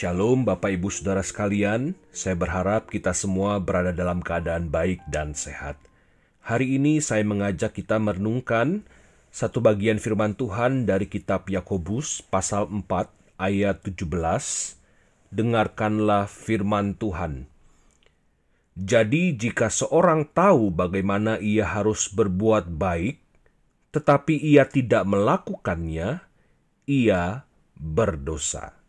Shalom Bapak Ibu Saudara sekalian, saya berharap kita semua berada dalam keadaan baik dan sehat. Hari ini saya mengajak kita merenungkan satu bagian firman Tuhan dari kitab Yakobus pasal 4 ayat 17. Dengarkanlah firman Tuhan. Jadi jika seorang tahu bagaimana ia harus berbuat baik, tetapi ia tidak melakukannya, ia berdosa.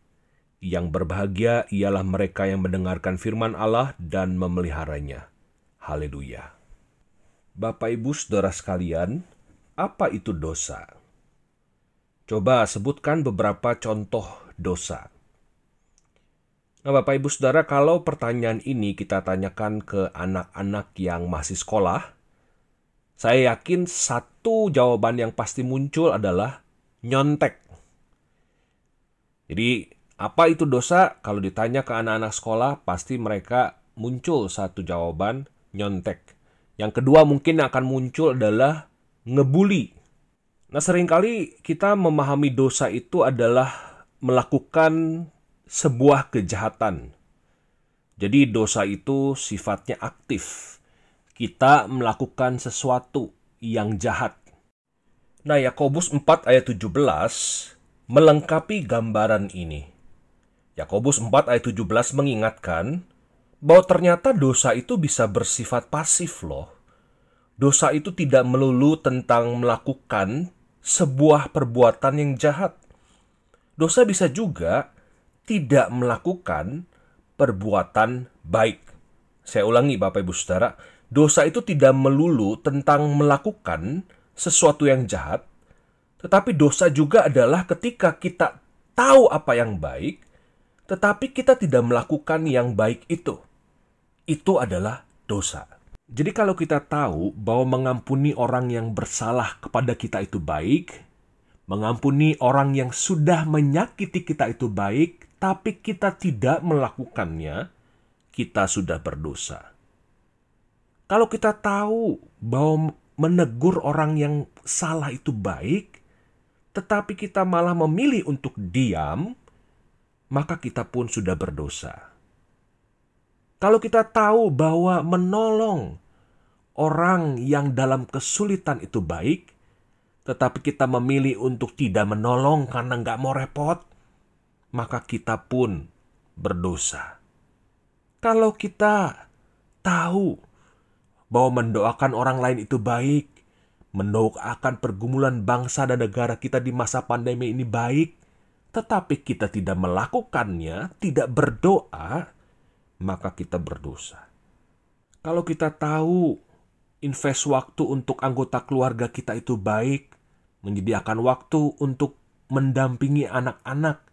Yang berbahagia ialah mereka yang mendengarkan firman Allah dan memeliharanya. Haleluya. Bapak Ibu Saudara sekalian, apa itu dosa? Coba sebutkan beberapa contoh dosa. Nah, Bapak Ibu Saudara, kalau pertanyaan ini kita tanyakan ke anak-anak yang masih sekolah, saya yakin satu jawaban yang pasti muncul adalah nyontek. Jadi apa itu dosa? Kalau ditanya ke anak-anak sekolah, pasti mereka muncul satu jawaban nyontek. Yang kedua mungkin akan muncul adalah ngebully. Nah, sering kali kita memahami dosa itu adalah melakukan sebuah kejahatan. Jadi dosa itu sifatnya aktif. Kita melakukan sesuatu yang jahat. Nah, Yakobus 4 ayat 17 melengkapi gambaran ini. Yakobus 4 ayat 17 mengingatkan bahwa ternyata dosa itu bisa bersifat pasif loh. Dosa itu tidak melulu tentang melakukan sebuah perbuatan yang jahat. Dosa bisa juga tidak melakukan perbuatan baik. Saya ulangi Bapak Ibu Saudara, dosa itu tidak melulu tentang melakukan sesuatu yang jahat, tetapi dosa juga adalah ketika kita tahu apa yang baik, tetapi kita tidak melakukan yang baik itu. Itu adalah dosa. Jadi kalau kita tahu bahwa mengampuni orang yang bersalah kepada kita itu baik, mengampuni orang yang sudah menyakiti kita itu baik, tapi kita tidak melakukannya, kita sudah berdosa. Kalau kita tahu bahwa menegur orang yang salah itu baik, tetapi kita malah memilih untuk diam, maka kita pun sudah berdosa. Kalau kita tahu bahwa menolong orang yang dalam kesulitan itu baik, tetapi kita memilih untuk tidak menolong karena nggak mau repot, maka kita pun berdosa. Kalau kita tahu bahwa mendoakan orang lain itu baik, mendoakan pergumulan bangsa dan negara kita di masa pandemi ini baik, tetapi kita tidak melakukannya, tidak berdoa, maka kita berdosa. Kalau kita tahu invest waktu untuk anggota keluarga kita itu baik, menyediakan waktu untuk mendampingi anak-anak,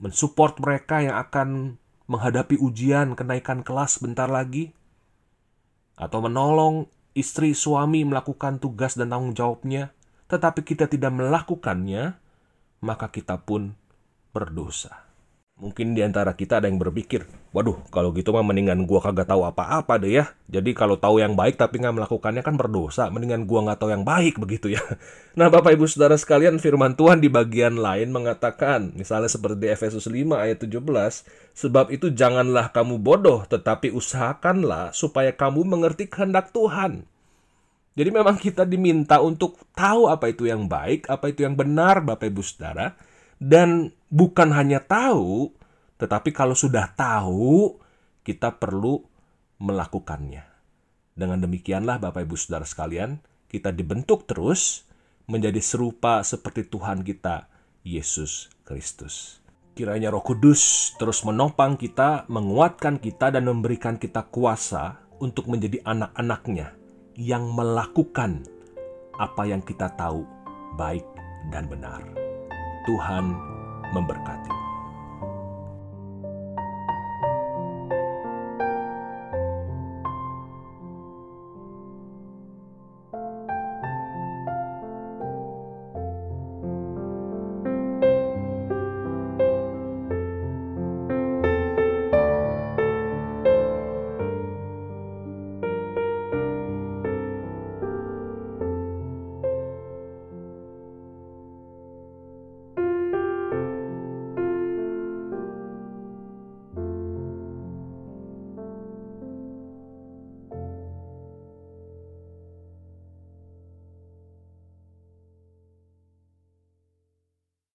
mensupport mereka yang akan menghadapi ujian kenaikan kelas bentar lagi, atau menolong istri suami melakukan tugas dan tanggung jawabnya, tetapi kita tidak melakukannya, maka kita pun berdosa. Mungkin di antara kita ada yang berpikir, waduh kalau gitu mah mendingan gua kagak tahu apa-apa deh ya. Jadi kalau tahu yang baik tapi nggak melakukannya kan berdosa. Mendingan gua nggak tahu yang baik begitu ya. Nah Bapak Ibu Saudara sekalian firman Tuhan di bagian lain mengatakan, misalnya seperti Efesus 5 ayat 17, sebab itu janganlah kamu bodoh tetapi usahakanlah supaya kamu mengerti kehendak Tuhan. Jadi memang kita diminta untuk tahu apa itu yang baik, apa itu yang benar Bapak Ibu Saudara. Dan bukan hanya tahu, tetapi kalau sudah tahu, kita perlu melakukannya. Dengan demikianlah Bapak Ibu Saudara sekalian, kita dibentuk terus menjadi serupa seperti Tuhan kita, Yesus Kristus. Kiranya Roh Kudus terus menopang kita, menguatkan kita, dan memberikan kita kuasa untuk menjadi anak-anaknya yang melakukan apa yang kita tahu baik dan benar. Tuhan memberkati.